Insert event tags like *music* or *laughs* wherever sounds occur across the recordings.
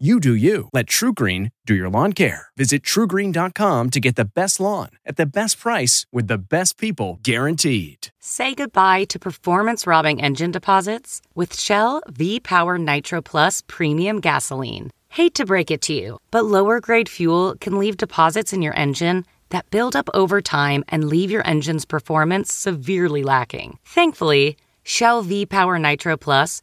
You do you. Let TruGreen do your lawn care. Visit trugreen.com to get the best lawn at the best price with the best people guaranteed. Say goodbye to performance robbing engine deposits with Shell V Power Nitro Plus Premium Gasoline. Hate to break it to you, but lower grade fuel can leave deposits in your engine that build up over time and leave your engine's performance severely lacking. Thankfully, Shell V Power Nitro Plus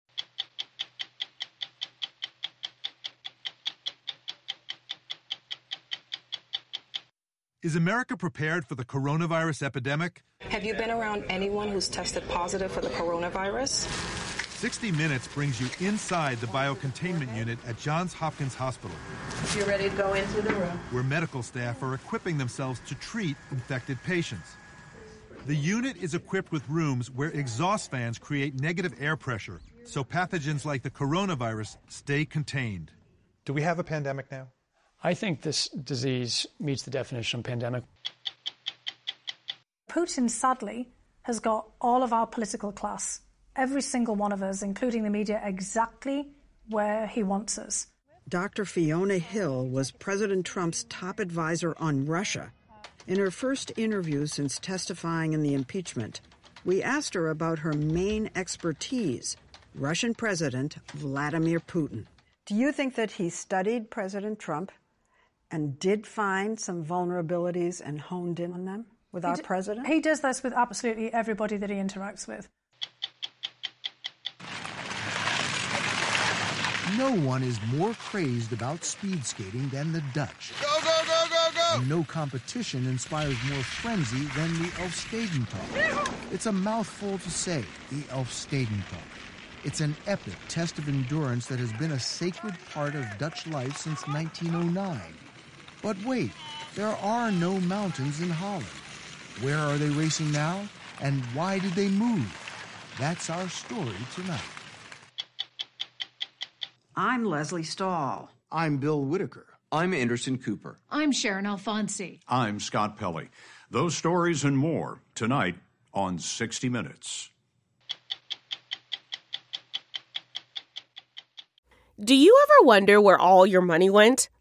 Is America prepared for the coronavirus epidemic? Have you been around anyone who's tested positive for the coronavirus? 60 Minutes brings you inside the biocontainment unit at Johns Hopkins Hospital. You're ready to go into the room. Where medical staff are equipping themselves to treat infected patients. The unit is equipped with rooms where exhaust fans create negative air pressure so pathogens like the coronavirus stay contained. Do we have a pandemic now? I think this disease meets the definition of pandemic. Putin, sadly, has got all of our political class, every single one of us, including the media, exactly where he wants us. Dr. Fiona Hill was President Trump's top advisor on Russia. In her first interview since testifying in the impeachment, we asked her about her main expertise Russian President Vladimir Putin. Do you think that he studied President Trump and did find some vulnerabilities and honed in on them with He our d- president? He does this with absolutely everybody that he interacts with. No one is more crazed about speed skating than the Dutch. Go, go, go, go, go! And no competition inspires more frenzy than the Elfstedentocht. It's a mouthful to say, the Elfstedentocht. It's an epic test of endurance that has been a sacred part of Dutch life since 1909. But wait, there are no mountains in Holland. Where are they racing now? And why did they move? That's our story tonight. I'm Lesley Stahl. I'm Bill Whitaker. I'm Anderson Cooper. I'm Sharyn Alfonsi. I'm Scott Pelley. Those stories and more tonight on 60 Minutes. Do you ever wonder where all your money went?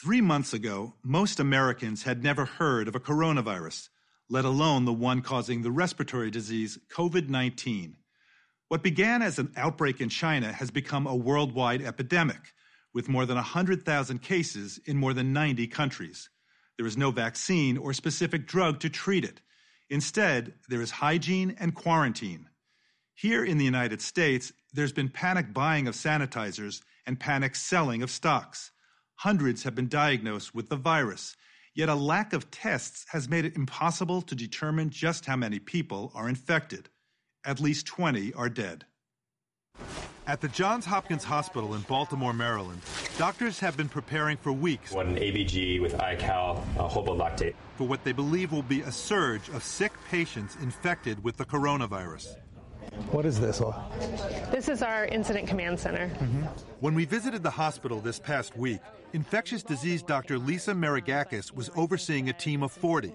Three months ago, most Americans had never heard of a coronavirus, let alone the one causing the respiratory disease COVID 19. What began as an outbreak in China has become a worldwide epidemic, with more than 100,000 cases in more than 90 countries. There is no vaccine or specific drug to treat it. Instead, there is hygiene and quarantine. Here in the United States, there's been panic buying of sanitizers and panic selling of stocks. Hundreds have been diagnosed with the virus, yet a lack of tests has made it impossible to determine just how many people are infected. At least 20 are dead. At the Johns Hopkins Hospital in Baltimore, Maryland, doctors have been preparing for weeks. One ABG with ICAL, uh, lactate. For what they believe will be a surge of sick patients infected with the coronavirus. What is this? This is our incident command center. Mm-hmm. When we visited the hospital this past week, infectious disease doctor Lisa Maragakis was overseeing a team of 40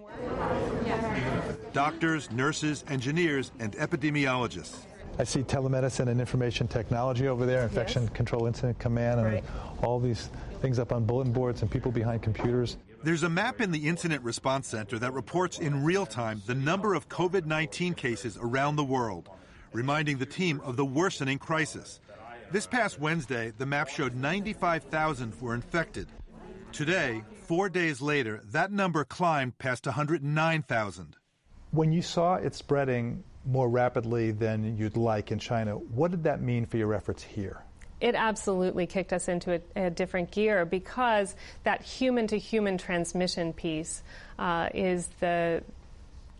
doctors, nurses, engineers, and epidemiologists. I see telemedicine and information technology over there, infection yes. control incident command, and right. all these things up on bulletin boards and people behind computers. There's a map in the Incident Response Center that reports in real time the number of COVID 19 cases around the world, reminding the team of the worsening crisis. This past Wednesday, the map showed 95,000 were infected. Today, four days later, that number climbed past 109,000. When you saw it spreading more rapidly than you'd like in China, what did that mean for your efforts here? It absolutely kicked us into a, a different gear because that human to human transmission piece uh, is the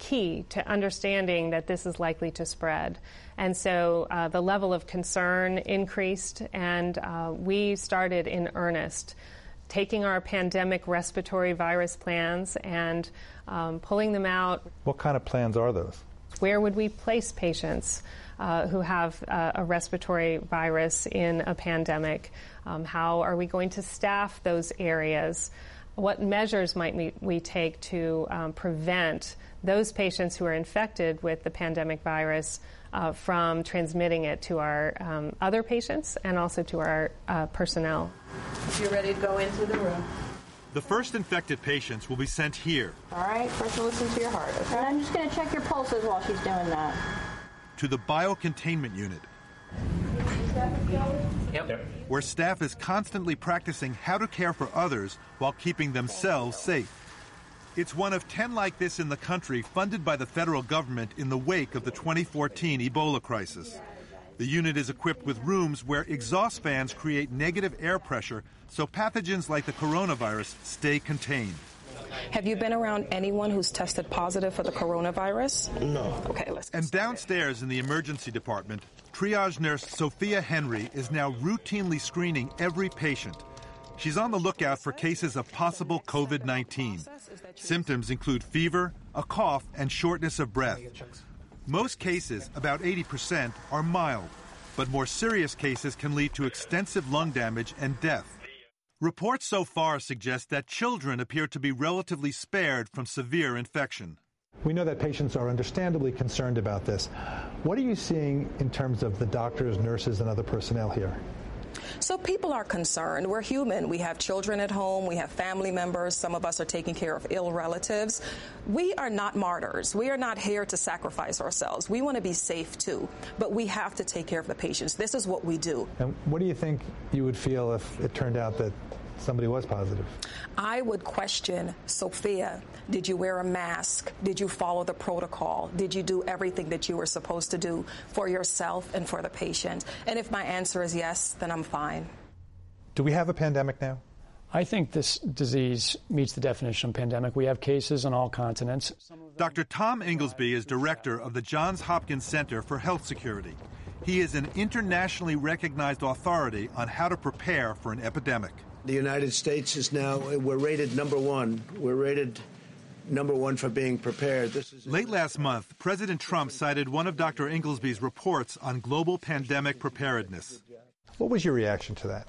key to understanding that this is likely to spread. And so uh, the level of concern increased, and uh, we started in earnest taking our pandemic respiratory virus plans and um, pulling them out. What kind of plans are those? Where would we place patients uh, who have uh, a respiratory virus in a pandemic? Um, how are we going to staff those areas? What measures might we, we take to um, prevent those patients who are infected with the pandemic virus uh, from transmitting it to our um, other patients and also to our uh, personnel? If you're ready to go into the room. The first infected patients will be sent here. All right, first we'll listen to your heart, okay? I'm just going to check your pulses while she's doing that. To the biocontainment unit. Yep. Where staff is constantly practicing how to care for others while keeping themselves safe. It's one of 10 like this in the country funded by the federal government in the wake of the 2014 Ebola crisis. The unit is equipped with rooms where exhaust fans create negative air pressure so pathogens like the coronavirus stay contained. Have you been around anyone who's tested positive for the coronavirus? No. Okay, let's. And downstairs in the emergency department, triage nurse Sophia Henry is now routinely screening every patient. She's on the lookout for cases of possible COVID 19. Symptoms include fever, a cough, and shortness of breath. Most cases, about 80%, are mild, but more serious cases can lead to extensive lung damage and death. Reports so far suggest that children appear to be relatively spared from severe infection. We know that patients are understandably concerned about this. What are you seeing in terms of the doctors, nurses, and other personnel here? So people are concerned. We're human. We have children at home. We have family members. Some of us are taking care of ill relatives. We are not martyrs. We are not here to sacrifice ourselves. We want to be safe too, but we have to take care of the patients. This is what we do. And what do you think you would feel if it turned out that somebody was positive? I would question Sophia. Did you wear a mask? Did you follow the protocol? Did you do everything that you were supposed to do for yourself and for the patient? And if my answer is yes, then I'm fine. Do we have a pandemic now? I think this disease meets the definition of pandemic. We have cases on all continents. Dr. Tom Inglesby is director of the Johns Hopkins Center for Health Security. He is an internationally recognized authority on how to prepare for an epidemic. The United States is now, we're rated number one. We're rated number one for being prepared. This is Late last month, President Trump cited one of Dr. Inglesby's reports on global pandemic preparedness. What was your reaction to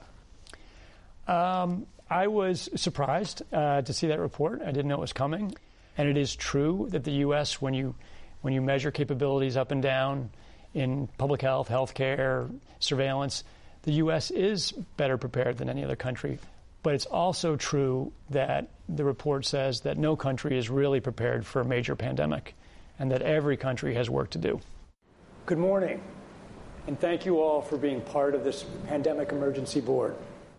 that? Um, I was surprised uh, to see that report. I didn't know it was coming. And it is true that the U.S., when you, when you measure capabilities up and down in public health, healthcare, surveillance, the U.S. is better prepared than any other country. But it's also true that the report says that no country is really prepared for a major pandemic and that every country has work to do. Good morning, and thank you all for being part of this Pandemic Emergency Board.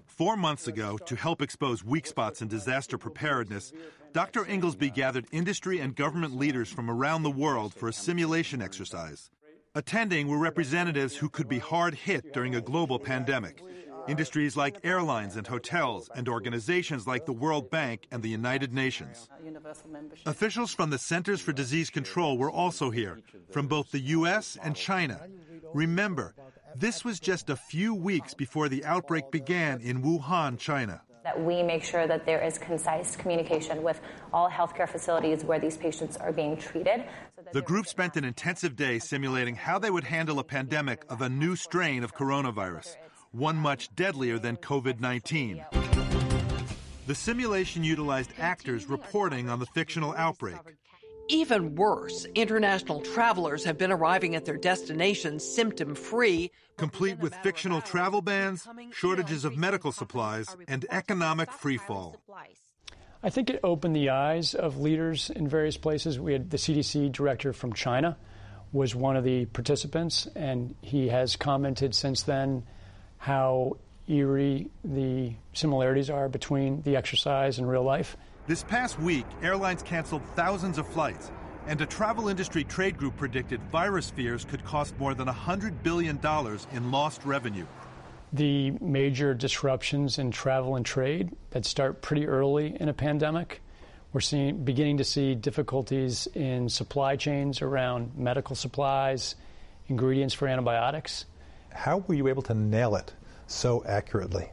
Four months ago, to help expose weak spots in disaster preparedness, Dr. Inglesby gathered industry and government leaders from around the world for a simulation exercise. Attending were representatives who could be hard hit during a global pandemic. Industries like airlines and hotels, and organizations like the World Bank and the United Nations. Officials from the Centers for Disease Control were also here, from both the U.S. and China. Remember, this was just a few weeks before the outbreak began in Wuhan, China. That we make sure that there is concise communication with all healthcare facilities where these patients are being treated. The group spent an intensive day simulating how they would handle a pandemic of a new strain of coronavirus one much deadlier than COVID 19. The simulation utilized actors reporting on the fictional outbreak. Even worse, international travelers have been arriving at their destinations symptom free. Complete with fictional travel bans, shortages of medical supplies, and economic freefall. I think it opened the eyes of leaders in various places. We had the CDC director from China was one of the participants, and he has commented since then how eerie the similarities are between the exercise and real life. This past week, airlines canceled thousands of flights, and a travel industry trade group predicted virus fears could cost more than $100 billion in lost revenue. The major disruptions in travel and trade that start pretty early in a pandemic. We're seeing, beginning to see difficulties in supply chains around medical supplies, ingredients for antibiotics. How were you able to nail it so accurately?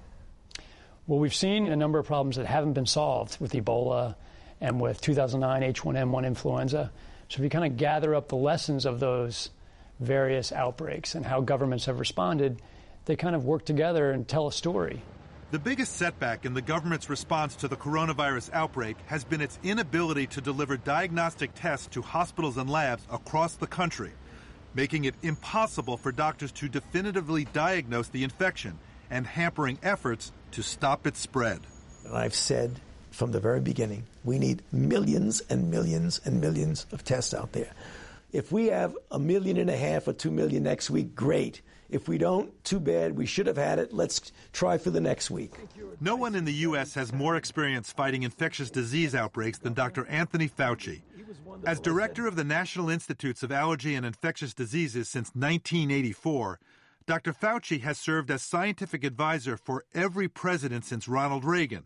Well, we've seen a number of problems that haven't been solved with Ebola and with 2009 H1N1 influenza. So if you kind of gather up the lessons of those various outbreaks and how governments have responded, they kind of work together and tell a story. The biggest setback in the government's response to the coronavirus outbreak has been its inability to deliver diagnostic tests to hospitals and labs across the country making it impossible for doctors to definitively diagnose the infection and hampering efforts to stop its spread. I've said from the very beginning, we need millions and millions and millions of tests out there. If we have a million and a half or two million next week, great. If we don't, too bad. We should have had it. Let's try for the next week. No one in the U.S. has more experience fighting infectious disease outbreaks than Dr. Anthony Fauci. As director of the National Institutes of Allergy and Infectious Diseases since 1984, Dr. Fauci has served as scientific advisor for every president since Ronald Reagan.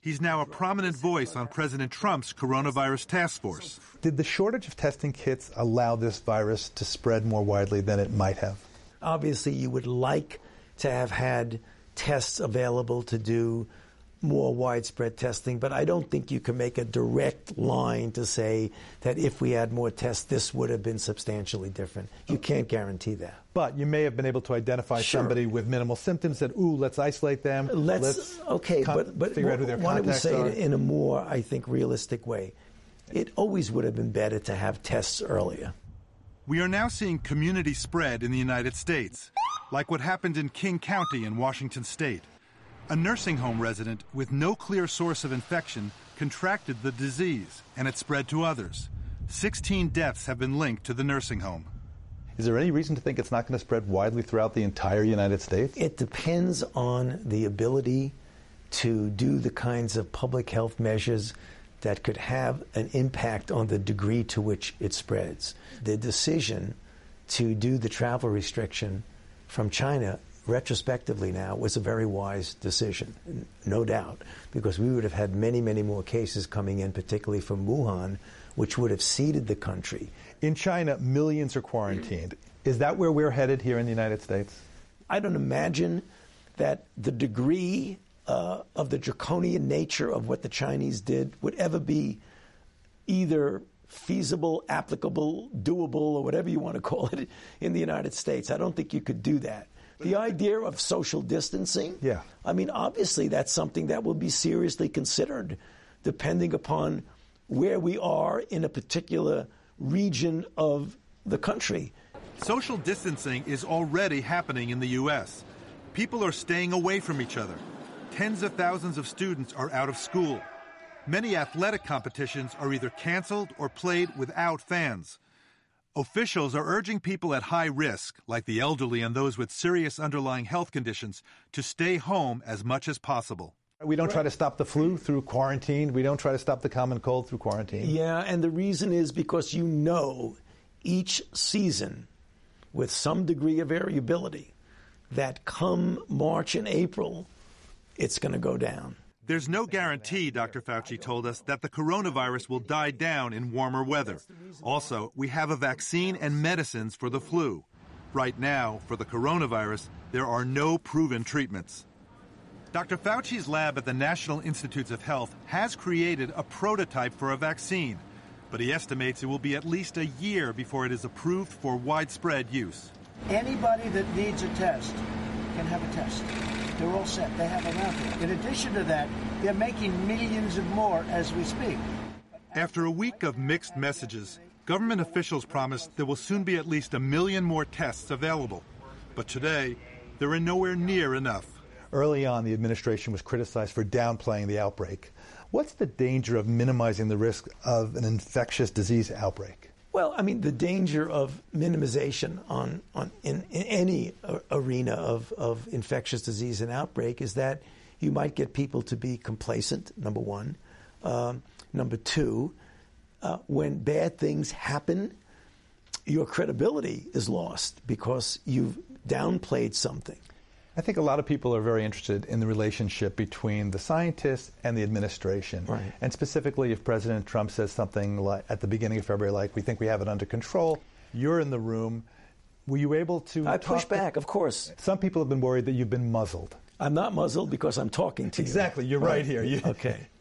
He's now a prominent voice on President Trump's coronavirus task force. Did the shortage of testing kits allow this virus to spread more widely than it might have? Obviously, you would like to have had tests available to do more widespread testing, but I don't think you can make a direct line to say that if we had more tests, this would have been substantially different. You oh. can't guarantee that. But you may have been able to identify Sure. somebody with minimal symptoms that, ooh, let's isolate them. Let's, okay, con- but but figure out who their why don't we contacts say are. it in a more, I think, realistic way? It always would have been better to have tests earlier. We are now seeing community spread in the United States, like what happened in King County in Washington state. A nursing home resident with no clear source of infection contracted the disease and it spread to others. 16 deaths have been linked to the nursing home. Is there any reason to think it's not going to spread widely throughout the entire United States? It depends on the ability to do the kinds of public health measures that could have an impact on the degree to which it spreads. The decision to do the travel restriction from China retrospectively now was a very wise decision, no doubt, because we would have had many, many more cases coming in, particularly from Wuhan, which would have seeded the country. In China, millions are quarantined. Is that where we're headed here in the United States? I don't imagine that the degree uh, of the draconian nature of what the Chinese did would ever be either feasible, applicable, doable, or whatever you want to call it in the United States. I don't think you could do that. The idea of social distancing, Yeah. I mean, obviously that's something that will be seriously considered depending upon where we are in a particular region of the country. Social distancing is already happening in the U.S. People are staying away from each other. Tens of thousands of students are out of school. Many athletic competitions are either canceled or played without fans. Officials are urging people at high risk, like the elderly and those with serious underlying health conditions, to stay home as much as possible. We don't try to stop the flu through quarantine. We don't try to stop the common cold through quarantine. Yeah, and the reason is because you know each season with some degree of variability that come March and April, it's going to go down. There's no guarantee, Dr. Fauci told us, that the coronavirus will die down in warmer weather. Also, we have a vaccine and medicines for the flu. Right now, for the coronavirus, there are no proven treatments. Dr. Fauci's lab at the National Institutes of Health has created a prototype for a vaccine, but he estimates it will be at least a year before it is approved for widespread use. Anybody that needs a test can have a test. They're all set. They have them out. In addition to that, they're making millions of more as we speak. After a week of mixed messages, government officials promised there will soon be at least a million more tests available. But today, there are nowhere near enough. Early on, the administration was criticized for downplaying the outbreak. What's the danger of minimizing the risk of an infectious disease outbreak? Well, I mean, the danger of minimization on, on in, in any arena of, of infectious disease and outbreak is that you might get people to be complacent, number one. Um, number two, uh, when bad things happen, your credibility is lost because you've downplayed something. I think a lot of people are very interested in the relationship between the scientists and the administration. Right. And specifically, if President Trump says something like, at the beginning of February, like, we think we have it under control, you're in the room. Were you able to? I push back, of course. Some people have been worried that you've been muzzled. I'm not muzzled because I'm talking to you. Exactly. You're right, right here. You, okay. *laughs*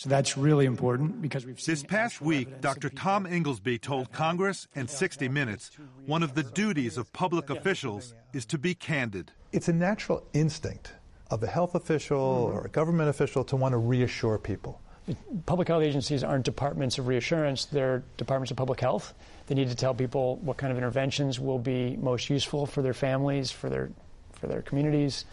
So that's really important because we've This past week, Dr. Tom Inglesby told Congress and 60 Minutes one of the duties of public officials is to be candid. It's a natural instinct of a health official or a government official to want to reassure people. Public health agencies aren't departments of reassurance, they're departments of public health. They need to tell people what kind of interventions will be most useful for their families, for their, for their communities,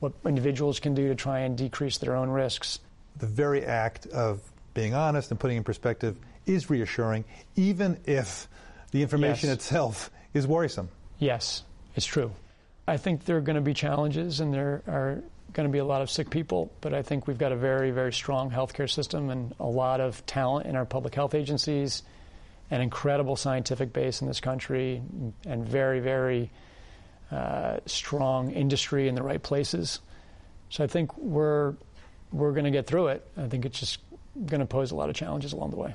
what individuals can do to try and decrease their own risks the very act of being honest and putting in perspective is reassuring, even if the information yes. itself is worrisome. Yes, it's true. I think there are going to be challenges and there are going to be a lot of sick people, but I think we've got a very, very strong healthcare system and a lot of talent in our public health agencies, an incredible scientific base in this country, and very, very uh, strong industry in the right places. So I think we're we're going to get through it. I think it's just going to pose a lot of challenges along the way.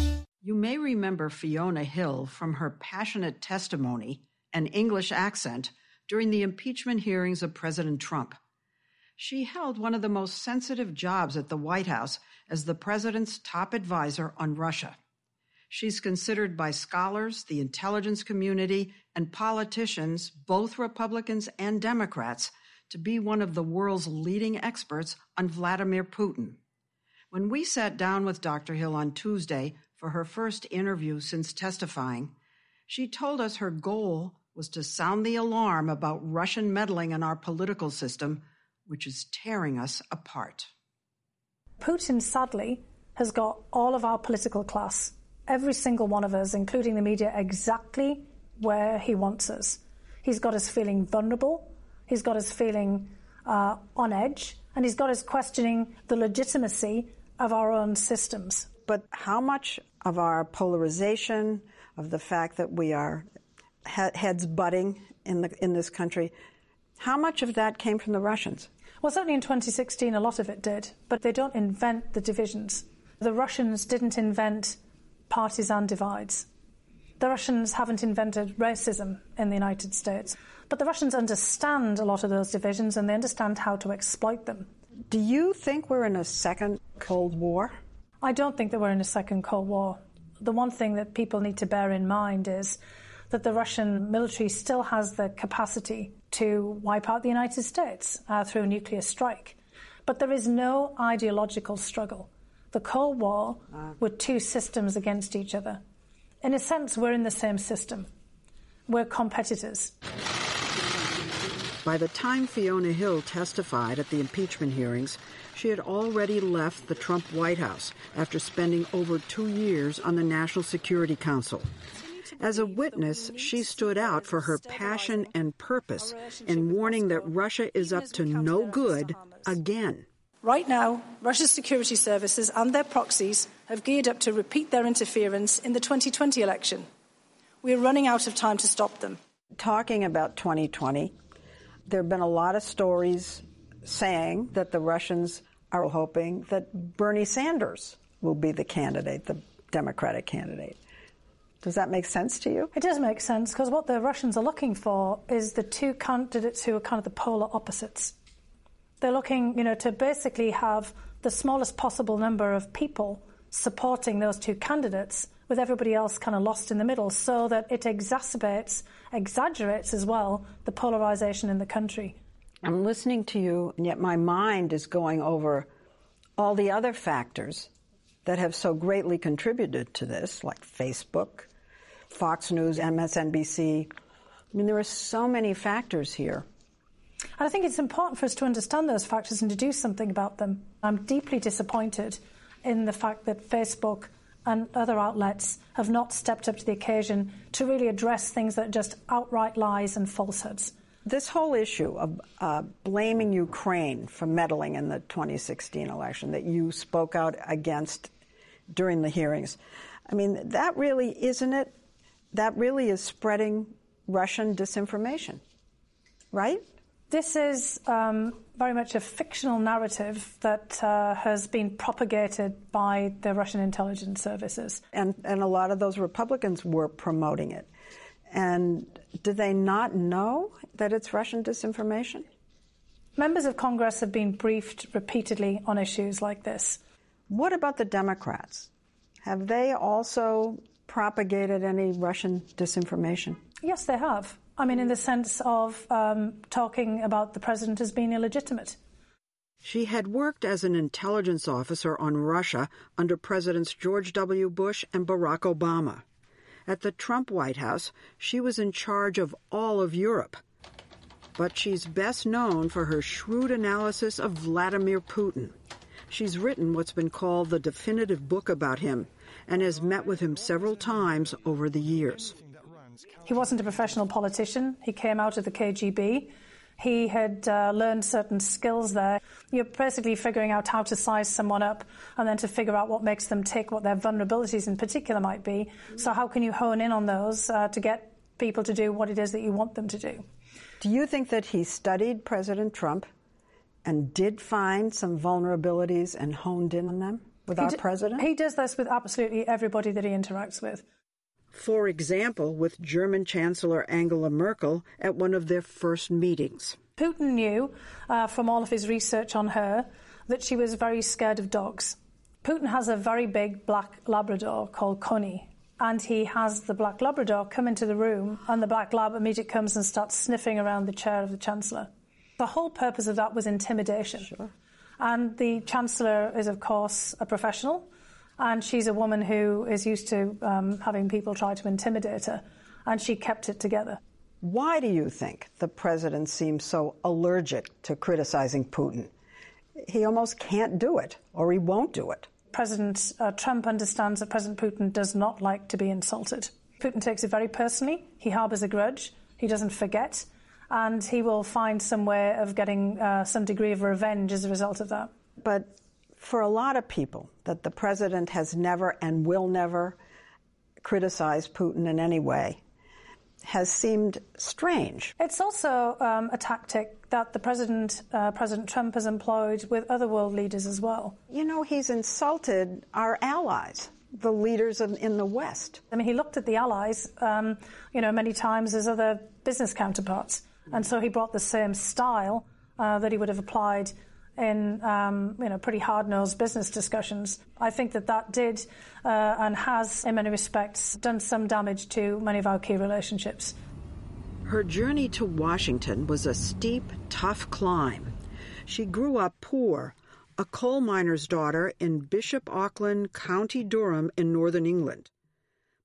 You may remember Fiona Hill from her passionate testimony and English accent during the impeachment hearings of President Trump. She held one of the most sensitive jobs at the White House as the president's top advisor on Russia. She's considered by scholars, the intelligence community, and politicians, both Republicans and Democrats, to be one of the world's leading experts on Vladimir Putin. When we sat down with Dr. Hill on Tuesday for her first interview since testifying, she told us her goal was to sound the alarm about Russian meddling in our political system, which is tearing us apart. Putin, sadly, has got all of our political class, every single one of us, including the media, exactly where he wants us. He's got us feeling vulnerable, he's got us feeling uh, on edge, and he's got us questioning the legitimacy of our own systems. But how much of our polarization, of the fact that we are heads butting in, the, in this country. How much of that came from the Russians? Well, certainly in 2016, a lot of it did, but they don't invent the divisions. The Russians didn't invent partisan divides. The Russians haven't invented racism in the United States. But the Russians understand a lot of those divisions and they understand how to exploit them. Do you think we're in a second Cold War? I don't think that we're in a second Cold War. The one thing that people need to bear in mind is that the Russian military still has the capacity to wipe out the United States uh, through a nuclear strike. But there is no ideological struggle the Cold War were two systems against each other. In a sense, we're in the same system. We're competitors. By the time Fiona Hill testified at the impeachment hearings, she had already left the Trump White House after spending over two years on the National Security Council. As a witness, she stood out for her passion and purpose in warning that Russia is up to no good again. Right now, Russia's security services and their proxies have geared up to repeat their interference in the 2020 election. We are running out of time to stop them. Talking about 2020, there have been a lot of stories saying that the Russians are hoping that Bernie Sanders will be the candidate, the Democratic candidate. Does that make sense to you? It does make sense because what the Russians are looking for is the two candidates who are kind of the polar opposites. They're looking, you know, to basically have the smallest possible number of people supporting those two candidates with everybody else kind of lost in the middle so that it exacerbates, exaggerates as well the polarization in the country. I'm listening to you, and yet my mind is going over all the other factors that have so greatly contributed to this, like Facebook, Fox News, MSNBC. I mean, there are so many factors here. And I think it's important for us to understand those factors and to do something about them. I'm deeply disappointed in the fact that Facebook and other outlets have not stepped up to the occasion to really address things that are just outright lies and falsehoods. This whole issue of uh, blaming Ukraine for meddling in the 2016 election that you spoke out against during the hearings, I mean, that really, isn't it? That really is spreading Russian disinformation, right? This is um, very much a fictional narrative that uh, has been propagated by the Russian intelligence services. And, and a lot of those Republicans were promoting it. And do they not know that it's Russian disinformation? Members of Congress have been briefed repeatedly on issues like this. What about the Democrats? Have they also propagated any Russian disinformation? Yes, they have. I mean, in the sense of um, talking about the president as being illegitimate. She had worked as an intelligence officer on Russia under Presidents George W. Bush and Barack Obama. At the Trump White House, she was in charge of all of Europe. But she's best known for her shrewd analysis of Vladimir Putin. She's written what's been called the definitive book about him and has met with him several times over the years. He wasn't a professional politician. He came out of the KGB. He had uh, learned certain skills there. You're basically figuring out how to size someone up and then to figure out what makes them tick, what their vulnerabilities in particular might be. So, how can you hone in on those uh, to get people to do what it is that you want them to do? Do you think that he studied President Trump and did find some vulnerabilities and honed in on them with he our d- president? He does this with absolutely everybody that he interacts with. For example, with German Chancellor Angela Merkel at one of their first meetings. Putin knew uh, from all of his research on her that she was very scared of dogs. Putin has a very big black Labrador called Koni, and he has the black Labrador come into the room, and the black lab immediately comes and starts sniffing around the chair of the Chancellor. The whole purpose of that was intimidation. Sure. And the Chancellor is, of course, a professional, and she's a woman who is used to um, having people try to intimidate her, and she kept it together. Why do you think the president seems so allergic to criticizing Putin? He almost can't do it, or he won't do it. President uh, Trump understands that President Putin does not like to be insulted. Putin takes it very personally. He harbors a grudge. He doesn't forget. And he will find some way of getting uh, some degree of revenge as a result of that. But for a lot of people, that the president has never and will never criticize Putin in any way has seemed strange. It's also um, a tactic that the president, uh, President Trump, has employed with other world leaders as well. You know, he's insulted our allies, the leaders in, in the West. I mean, he looked at the allies, um, you know, many times as other business counterparts, and so he brought the same style uh, that he would have applied in um, you know pretty hard-nosed business discussions. I think that that did uh, and has, in many respects, done some damage to many of our key relationships. Her journey to Washington was a steep, tough climb. She grew up poor, a coal miner's daughter in Bishop Auckland, County Durham in northern England.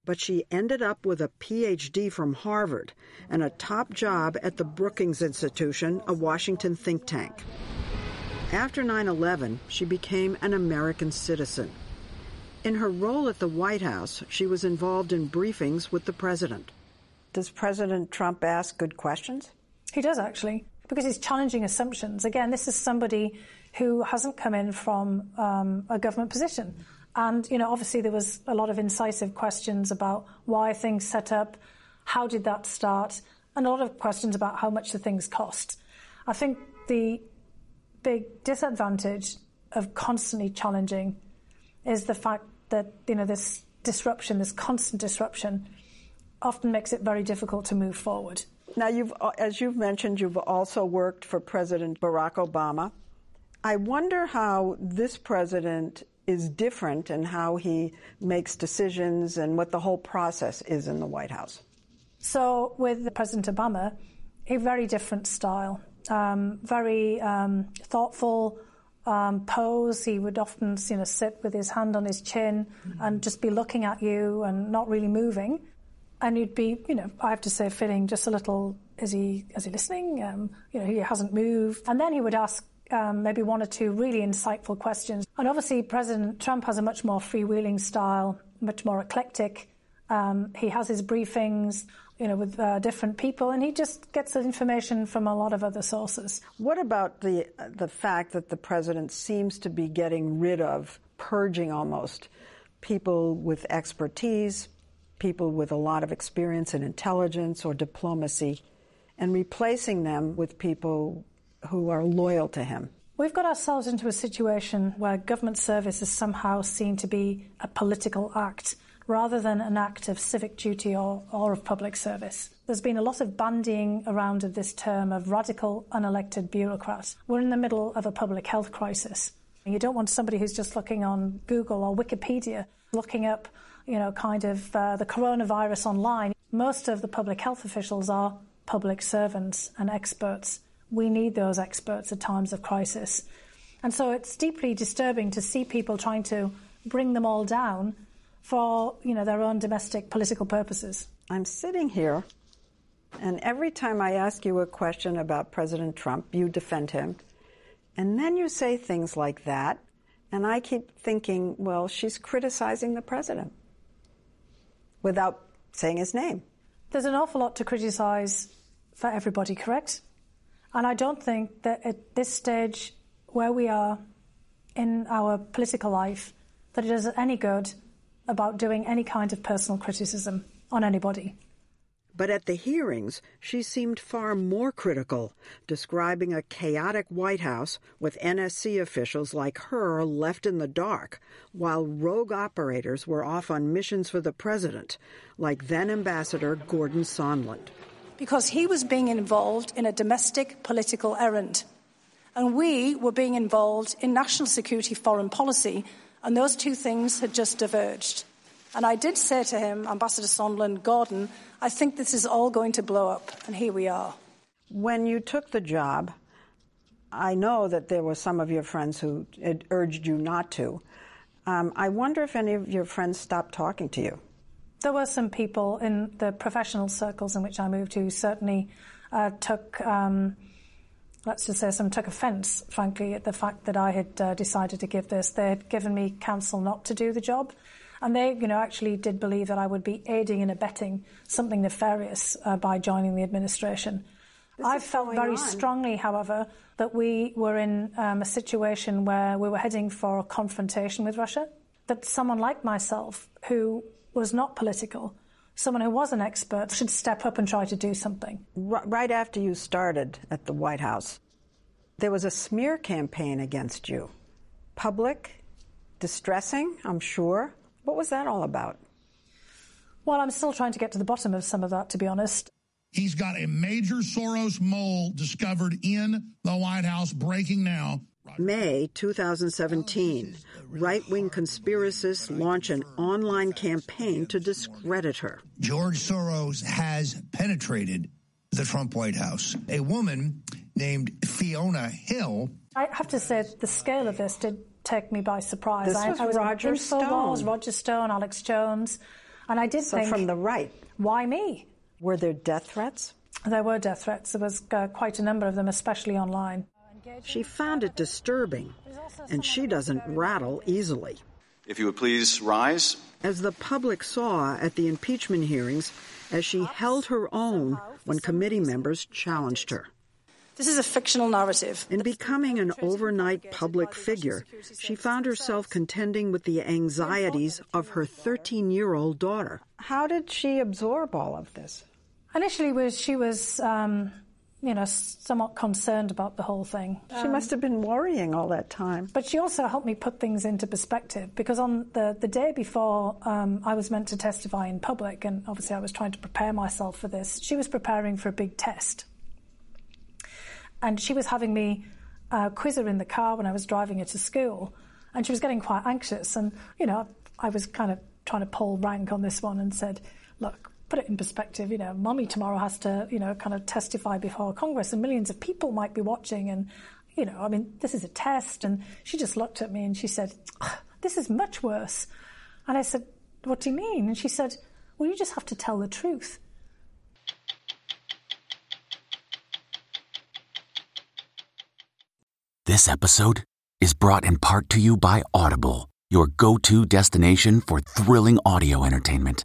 But she ended up with a PhD from Harvard and a top job at the Brookings Institution, a Washington think tank. After 9 11, she became an American citizen. In her role at the White House, she was involved in briefings with the president. Does President Trump ask good questions? He does, actually, because he's challenging assumptions. Again, this is somebody who hasn't come in from um, a government position. And, you know, obviously there was a lot of incisive questions about why things set up, how did that start, and a lot of questions about how much the things cost. I think the big disadvantage of constantly challenging is the fact that, you know, this disruption, this constant disruption, often makes it very difficult to move forward. Now, you've, as you've mentioned, you've also worked for President Barack Obama. I wonder how this president is different and how he makes decisions and what the whole process is in the White House. So, with President Obama, a very different style, um, very um, thoughtful um, pose. He would often, you know, sit with his hand on his chin mm-hmm. and just be looking at you and not really moving. And you'd be, you know, I have to say, feeling just a little. Is he? Is he listening? Um, you know, he hasn't moved. And then he would ask um, maybe one or two really insightful questions. And obviously, President Trump has a much more freewheeling style, much more eclectic. Um, he has his briefings, you know, with uh, different people, and he just gets information from a lot of other sources. What about the the fact that the president seems to be getting rid of, purging almost, people with expertise, people with a lot of experience in intelligence or diplomacy, and replacing them with people who are loyal to him. We've got ourselves into a situation where government service is somehow seen to be a political act rather than an act of civic duty or, or of public service. There's been a lot of bandying around of this term of radical unelected bureaucrats. We're in the middle of a public health crisis. You don't want somebody who's just looking on Google or Wikipedia, looking up, you know, kind of uh, the coronavirus online. Most of the public health officials are public servants and experts we need those experts at times of crisis. And so it's deeply disturbing to see people trying to bring them all down for, you know, their own domestic political purposes. I'm sitting here and every time I ask you a question about President Trump, you defend him. And then you say things like that. And I keep thinking, well, she's criticizing the president without saying his name. There's an awful lot to criticize for everybody, correct? And I don't think that at this stage where we are in our political life, that it does any good about doing any kind of personal criticism on anybody. But at the hearings, she seemed far more critical, describing a chaotic White House with NSC officials like her left in the dark, while rogue operators were off on missions for the president, like then Ambassador Gordon Sondland because he was being involved in a domestic political errand. And we were being involved in national security foreign policy, and those two things had just diverged. And I did say to him, Ambassador Sondland, Gordon, I think this is all going to blow up, and here we are. When you took the job, I know that there were some of your friends who urged you not to. Um, I wonder if any of your friends stopped talking to you. There were some people in the professional circles in which I moved who certainly uh, took, um, let's just say, some took offence, frankly, at the fact that I had uh, decided to give this. They had given me counsel not to do the job. And they, you know, actually did believe that I would be aiding and abetting something nefarious uh, by joining the administration. I felt very on. strongly, however, that we were in um, a situation where we were heading for a confrontation with Russia. That someone like myself, who was not political, someone who was an expert should step up and try to do something. Right after you started at the White House, there was a smear campaign against you. Public, distressing, I'm sure. What was that all about? Well, I'm still trying to get to the bottom of some of that, to be honest. He's got a major Soros mole discovered in the White House breaking now. May 2017, right wing conspiracists launch an online campaign to discredit her. George Soros has penetrated the Trump White House. A woman named Fiona Hill. I have to say, the scale of this did take me by surprise. This I, was I was Roger Infowars, Stone. Roger Stone, Alex Jones, and I did So think from the right. Why me? Were there death threats? There were death threats. There was uh, quite a number of them, especially online. She found it disturbing, and she doesn't rattle easily. If you would please rise. As the public saw at the impeachment hearings, as she held her own when committee members challenged her. This is a fictional narrative. In becoming an overnight public figure, she found herself contending with the anxieties of her 13 year old daughter. How did she absorb all of this? Initially, was she was, um, you know, somewhat concerned about the whole thing. She must have been worrying all that time. But she also helped me put things into perspective because on the, the day before um, I was meant to testify in public, and obviously I was trying to prepare myself for this, she was preparing for a big test. And she was having me uh, quiz her in the car when I was driving her to school, and she was getting quite anxious. And, you know, I was kind of trying to pull rank on this one and said, look, put it in perspective, you know, mommy tomorrow has to, you know, kind of testify before Congress and millions of people might be watching and, you know, I mean, this is a test. And she just looked at me and she said, this is much worse. And I said, what do you mean? And she said, well, you just have to tell the truth. This episode is brought in part to you by Audible, your go to destination for thrilling audio entertainment.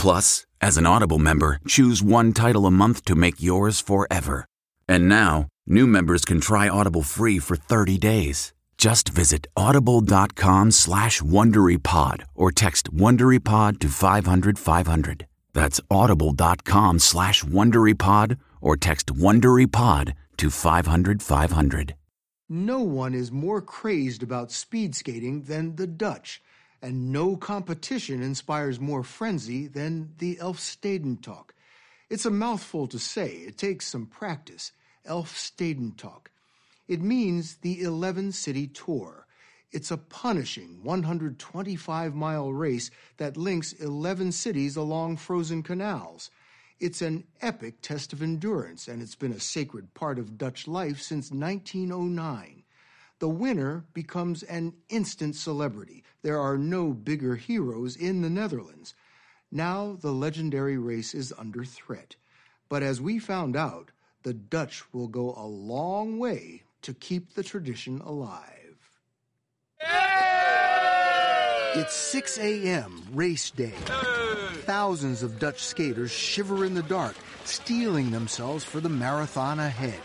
Plus, as an Audible member, choose one title a month to make yours forever. And now, new members can try Audible free for 30 days. Just visit audible.com slash WonderyPod or text WonderyPod to 500 500. That's audible.com slash WonderyPod or text WonderyPod to 500 500. No one is more crazed about speed skating than the Dutch, and no competition inspires more frenzy than the Elfstedentocht. It's a mouthful to say, it takes some practice. Elfstedentocht. It means the 11 city tour. It's a punishing 125 mile race that links 11 cities along frozen canals. It's an epic test of endurance, and it's been a sacred part of Dutch life since 1909. The winner becomes an instant celebrity. There are no bigger heroes in the Netherlands. Now the legendary race is under threat. But as we found out, the Dutch will go a long way to keep the tradition alive. It's 6 a.m., race day. Thousands of Dutch skaters shiver in the dark, steeling themselves for the marathon ahead.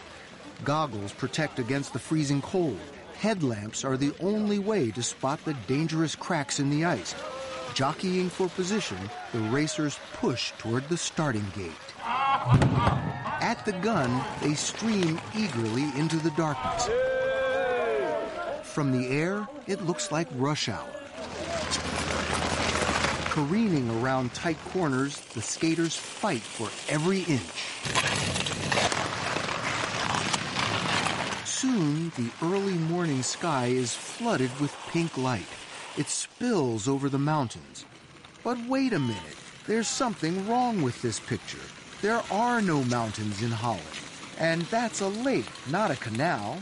Goggles protect against the freezing cold. Headlamps are the only way to spot the dangerous cracks in the ice. Jockeying for position, the racers push toward the starting gate. At the gun, they stream eagerly into the darkness. From the air, it looks like rush hour. Careening around tight corners, the skaters fight for every inch. Soon, the early morning sky is flooded with pink light. It spills over the mountains. But wait a minute, there's something wrong with this picture. There are no mountains in Holland. And that's a lake, not a canal.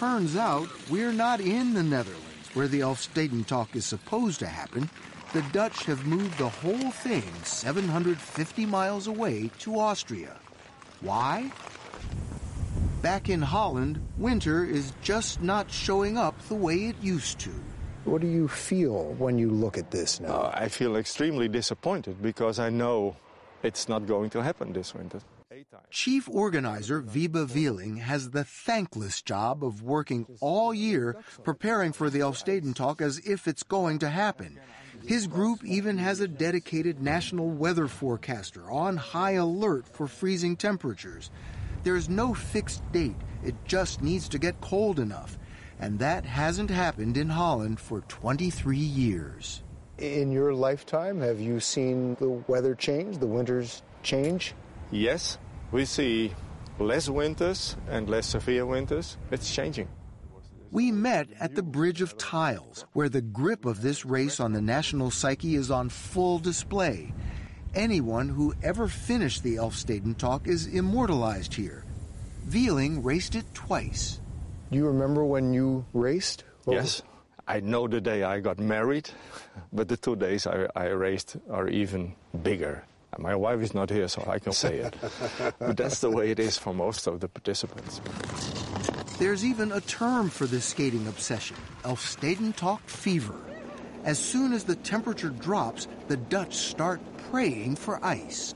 Turns out we're not in the Netherlands, where the Elfstedentocht is supposed to happen. The Dutch have moved the whole thing 750 miles away to Austria. Why? Back in Holland, winter is just not showing up the way it used to. What do you feel when you look at this now? Uh, I feel extremely disappointed because I know it's not going to happen this winter. Chief organizer Wiebe Wieling has the thankless job of working all year preparing for the Elfstedentocht as if it's going to happen. His group even has a dedicated national weather forecaster on high alert for freezing temperatures. There's no fixed date, it just needs to get cold enough. and that hasn't happened in Holland for 23 years. In your lifetime, have you seen the weather change, the winters change? Yes, we see less winters and less severe winters. It's changing. We met at the Bridge of Tiles, where the grip of this race on the national psyche is on full display. Anyone who ever finished the Elfstedentocht is immortalized here. Wieling raced it twice. Do you remember when you raced? Yes. I know the day I got married, but the two days I, I raced are even bigger. My wife is not here, so I can say it. *laughs* but that's the way it is for most of the participants. There's even a term for this skating obsession Elfstedentocht fever. As soon as the temperature drops, the Dutch start praying for ice.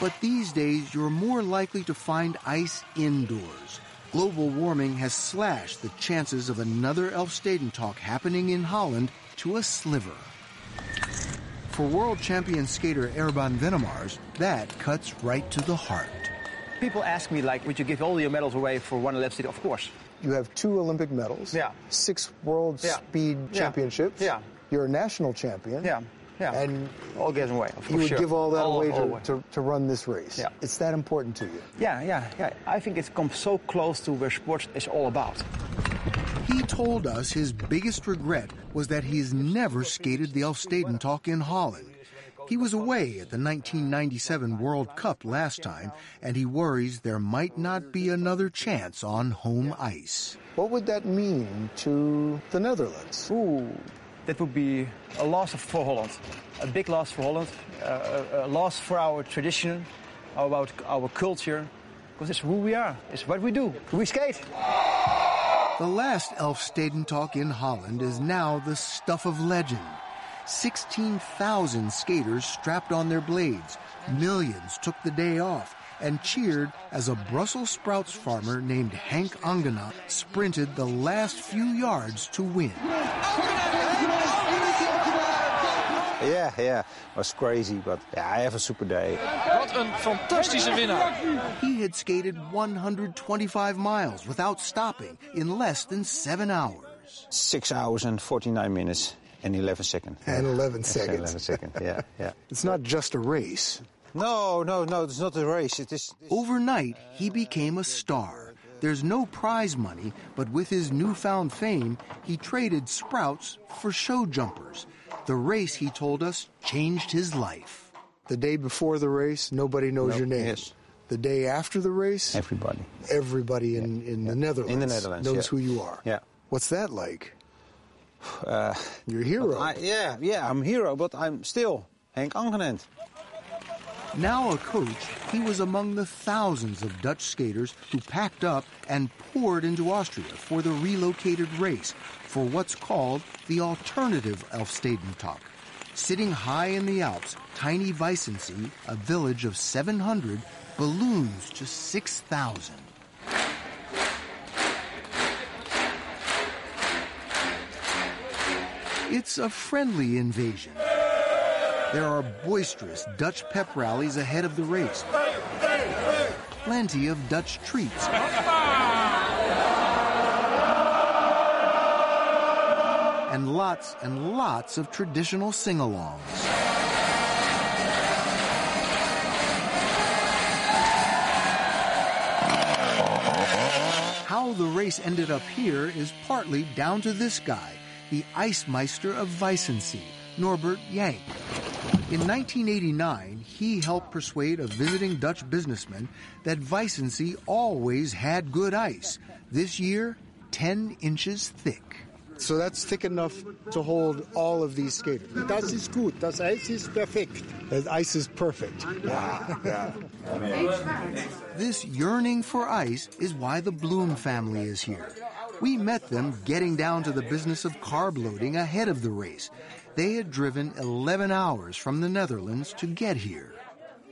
But these days, you're more likely to find ice indoors. Global warming has slashed the chances of another Elfstedentocht happening in Holland to a sliver. For world champion skater Erben Wennemars, that cuts right to the heart. People ask me, like, would you give all your medals away for one Elfstedentocht? Of course. You have two Olympic medals. Yeah. Six world Yeah. speed Yeah. championships. Yeah. You're a national champion. Yeah. Yeah. And all given away. you would sure. give all that All- away all to, away. to, to run this race. Yeah. It's that important to you. Yeah, yeah, yeah. I think it's come so close to where sports is all about. He told us his biggest regret was that he's never skated the Elfstedentocht in Holland. He was away at the 1997 World Cup last time, and he worries there might not be another chance on home ice. What would that mean to the Netherlands? Ooh, that would be a loss for Holland. A big loss for Holland. Uh, a, a loss for our tradition, about our culture. Because it's who we are. It's what we do. We skate. The last Elfstedentocht in Holland is now the stuff of legend. 16,000 skaters strapped on their blades. Millions took the day off and cheered as a Brussels sprouts farmer named Henk Angenent sprinted the last few yards to win. Yeah, yeah, it was crazy, but yeah, I have a super day. Wat een fantastische winnaar. He had skated 125 miles without stopping in less than seven hours. Six hours and 49 minutes and 11 seconds. And 11 Yes, seconds. 11 seconds, yeah, *laughs* yeah. It's not just a race. No, no, no, it's not a race. It is. Overnight, he became a star. There's no prize money, but with his newfound fame, he traded sprouts for show jumpers. The race, he told us, changed his life. The day before the race, nobody knows No, your name. yes. The day after the race, Everybody. everybody in, in the Netherlands, In the Netherlands, knows yeah. who you are. Yeah. What's that like? Uh, You're a hero. I, yeah, yeah, I'm a hero, but I'm still Henk Angenent. Now a coach, he was among the thousands of Dutch skaters who packed up and poured into Austria for the relocated race for what's called the alternative Elfstedentocht. Sitting high in the Alps, tiny Weissensee, a village of 700, balloons to 6,000. It's a friendly invasion. There are boisterous Dutch pep rallies ahead of the race. Plenty of Dutch treats. And lots and lots of traditional sing alongs. How the race ended up here is partly down to this guy, the Ice Meister of Weissensee, Norbert Jank. In 1989, he helped persuade a visiting Dutch businessman that Weissensee always had good ice. This year, 10 inches thick. So that's thick enough to hold all of these skaters. Das ist gut. Das Eis ist perfekt. The ice is perfect. Yeah, yeah. This yearning for ice is why the Blom family is here. We met them getting down to the business of carb loading ahead of the race. They had driven 11 hours from the Netherlands to get here.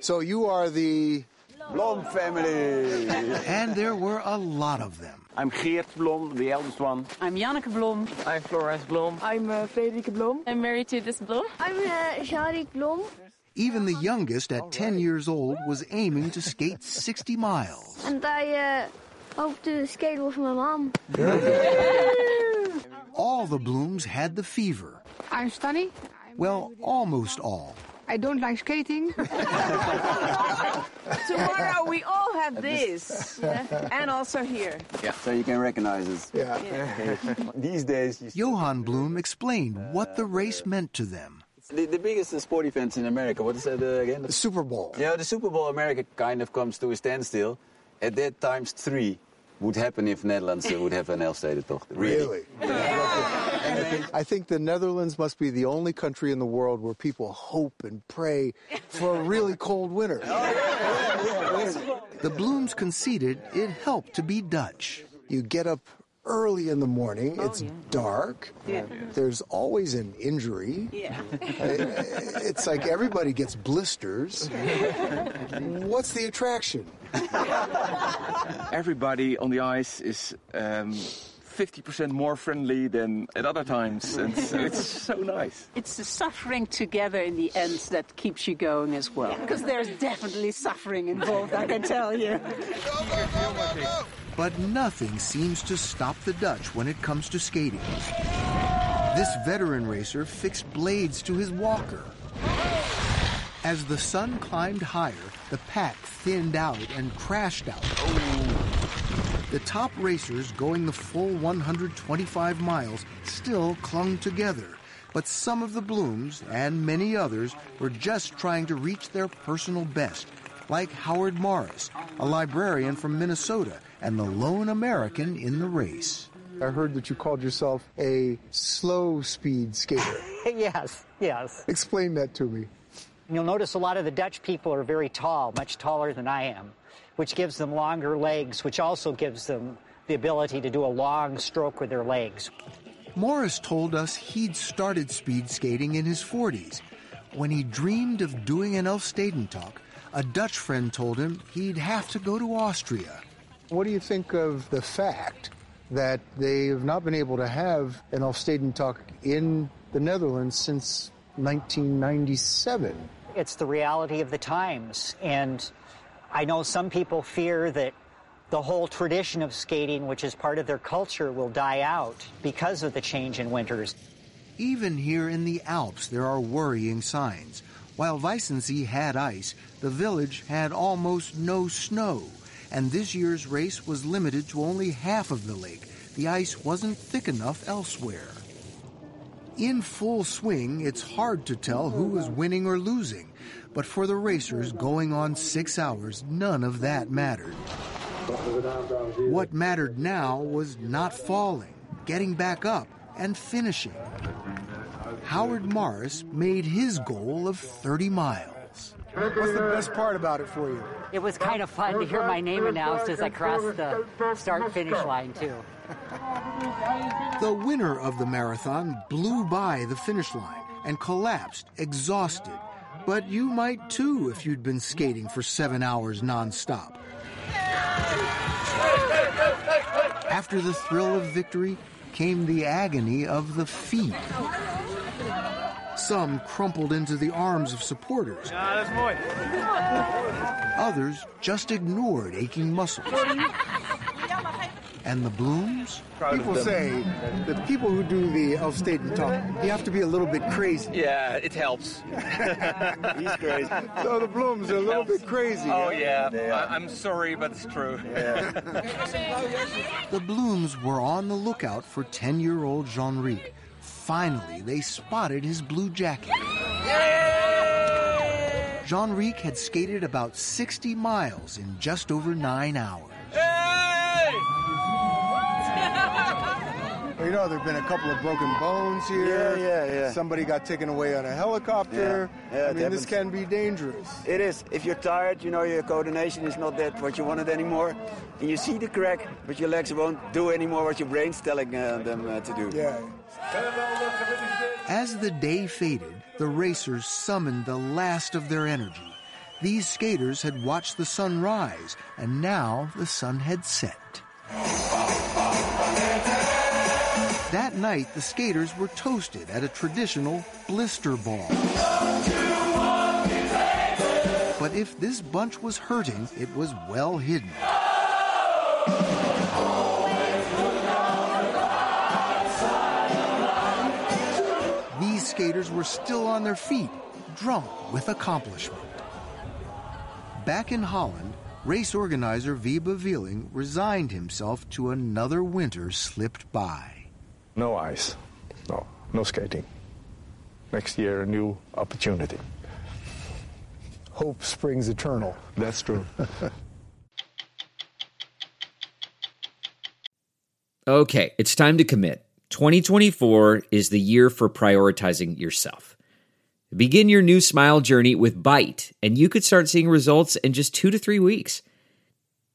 So you are the Blom family. And there were a lot of them. I'm Geert Blom, the eldest one. I'm Janneke Blom. I'm Florence Blom. I'm uh, Frederike Blom. I'm married to this Blom. I'm uh, Sharik Blom. Even the youngest, at 10 years old, was aiming to skate 60 miles. And I uh, Op de skater van mijn mam. All the Bloms had the fever. I'm Stanny. Well, almost all. I don't like skating. *laughs* Tomorrow we all have this. And also here. Yeah, so you can recognize us. Yeah. *laughs* These days, you Johan Blom explained what the race meant to them. The, the biggest sport events in America, what is that uh, again? The Super Bowl. Yeah, the Super Bowl America kind of comes to a standstill. At that times three would happen if Netherlands uh, would have an Elfstedentocht. Really? I think the Netherlands must be the only country in the world where people hope and pray for a really cold winter. *laughs* The Bloms conceded it helped to be Dutch. You get up early in the morning, it's dark, Yeah. there's always an injury. Yeah. It's like everybody gets blisters. What's the attraction? Everybody on the ice is um, 50% more friendly than at other times, and so it's so nice. It's the suffering together in the end that keeps you going as well. Because there's definitely suffering involved, I can tell you. But nothing seems to stop the Dutch when it comes to skating. This veteran racer fixed blades to his walker. As the sun climbed higher, the pack thinned out and crashed out. The top racers going the full 125 miles still clung together, but some of the Bloms and many others were just trying to reach their personal best, like Howard Morris, a librarian from Minnesota and the lone American in the race. I heard that you called yourself a slow speed skater. *laughs* yes, yes. Explain that to me. You'll notice a lot of the Dutch people are very tall, much taller than I am, which gives them longer legs, which also gives them the ability to do a long stroke with their legs. Morris told us he'd started speed skating in his 40s. When he dreamed of doing an Elfstedentocht, a Dutch friend told him he'd have to go to Austria. What do you think of the fact that they have not been able to have an Elfstedentocht in the Netherlands since 1997? It's the reality of the times. And I know some people fear that the whole tradition of skating, which is part of their culture, will die out because of the change in winters. Even here in the Alps, there are worrying signs. While Weissensee had ice, the village had almost no snow, and this year's race was limited to only half of the lake. The ice wasn't thick enough elsewhere. In full swing, it's hard to tell who is winning or losing, but for the racers going on six hours, none of that mattered. What mattered now was not falling, getting back up, and finishing. Howard Morris made his goal of 30 miles. What's the best part about it for you? It was kind of fun to hear my name announced as I crossed the start finish line, too. *laughs* The winner of the marathon blew by the finish line and collapsed, exhausted. But you might too if you'd been skating for seven hours nonstop. After the thrill of victory came the agony of the feet. Some crumpled into the arms of supporters. Ah, *laughs* Others just ignored aching muscles. And the Bloms? People say that people who do the Elfstedentocht, you have to be a little bit crazy. Yeah, it helps. *laughs* He's crazy. So the Bloms are a little bit crazy. Oh, huh? yeah. I- I'm sorry, but it's true. *laughs* The Bloms were on the lookout for 10 year old Jean-Ric. Finally, they spotted his blue jacket. Jean-Ric had skated about 60 miles in just over nine hours. *laughs* Well, you know, there have been a couple of broken bones here. Yeah, yeah, yeah. Somebody got taken away on a helicopter. Yeah, yeah, I it mean, this can be dangerous. It is. If you're tired, you know your coordination is not that what you wanted anymore, and you see the crack, but your legs won't do anymore what your brain's telling uh, them uh, to do. Yeah. As the day faded, the racers summoned the last of their energy. These skaters had watched the sun rise, and now the sun had set. That night, the skaters were toasted at a traditional blister ball. But if this bunch was hurting, it was well hidden. These skaters were still on their feet, drunk with accomplishment. Back in Holland, race organizer Wiebe Wieling resigned himself to another winter slipped by. No ice. No, no skating. Next year, a new opportunity. Hope springs eternal. That's true. *laughs* Okay, it's time to commit. 2024 is the year for prioritizing yourself. Begin your new smile journey with Byte, and you could start seeing results in just two to three weeks.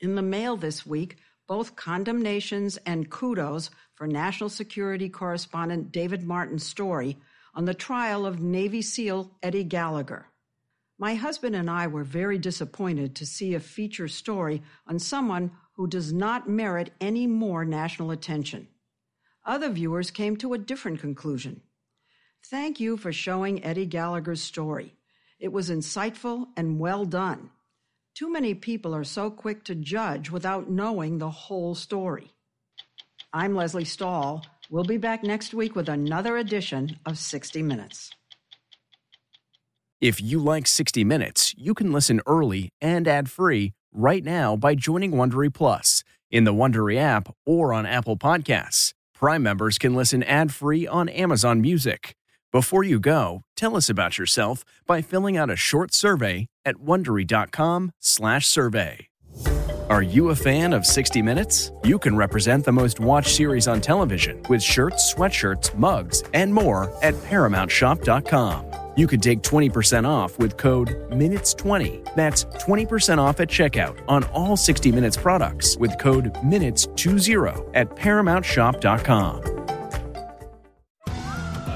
In the mail this week, both condemnations and kudos for National Security Correspondent David Martin's story on the trial of Navy SEAL Eddie Gallagher. My husband and I were very disappointed to see a feature story on someone who does not merit any more national attention. Other viewers came to a different conclusion. Thank you for showing Eddie Gallagher's story. It was insightful and well done. Too many people are so quick to judge without knowing the whole story. I'm Lesley Stahl. We'll be back next week with another edition of 60 Minutes. If you like 60 Minutes, you can listen early and ad-free right now by joining Wondery Plus in the Wondery app or on Apple Podcasts. Prime members can listen ad-free on Amazon Music. Before you go, tell us about yourself by filling out a short survey at wondery.com/survey. Are you a fan of 60 Minutes? You can represent the most watched series on television with shirts, sweatshirts, mugs, and more at paramountshop.com. You can take 20% off with code MINUTES20. That's 20% off at checkout on all 60 Minutes products with code MINUTES20 at paramountshop.com.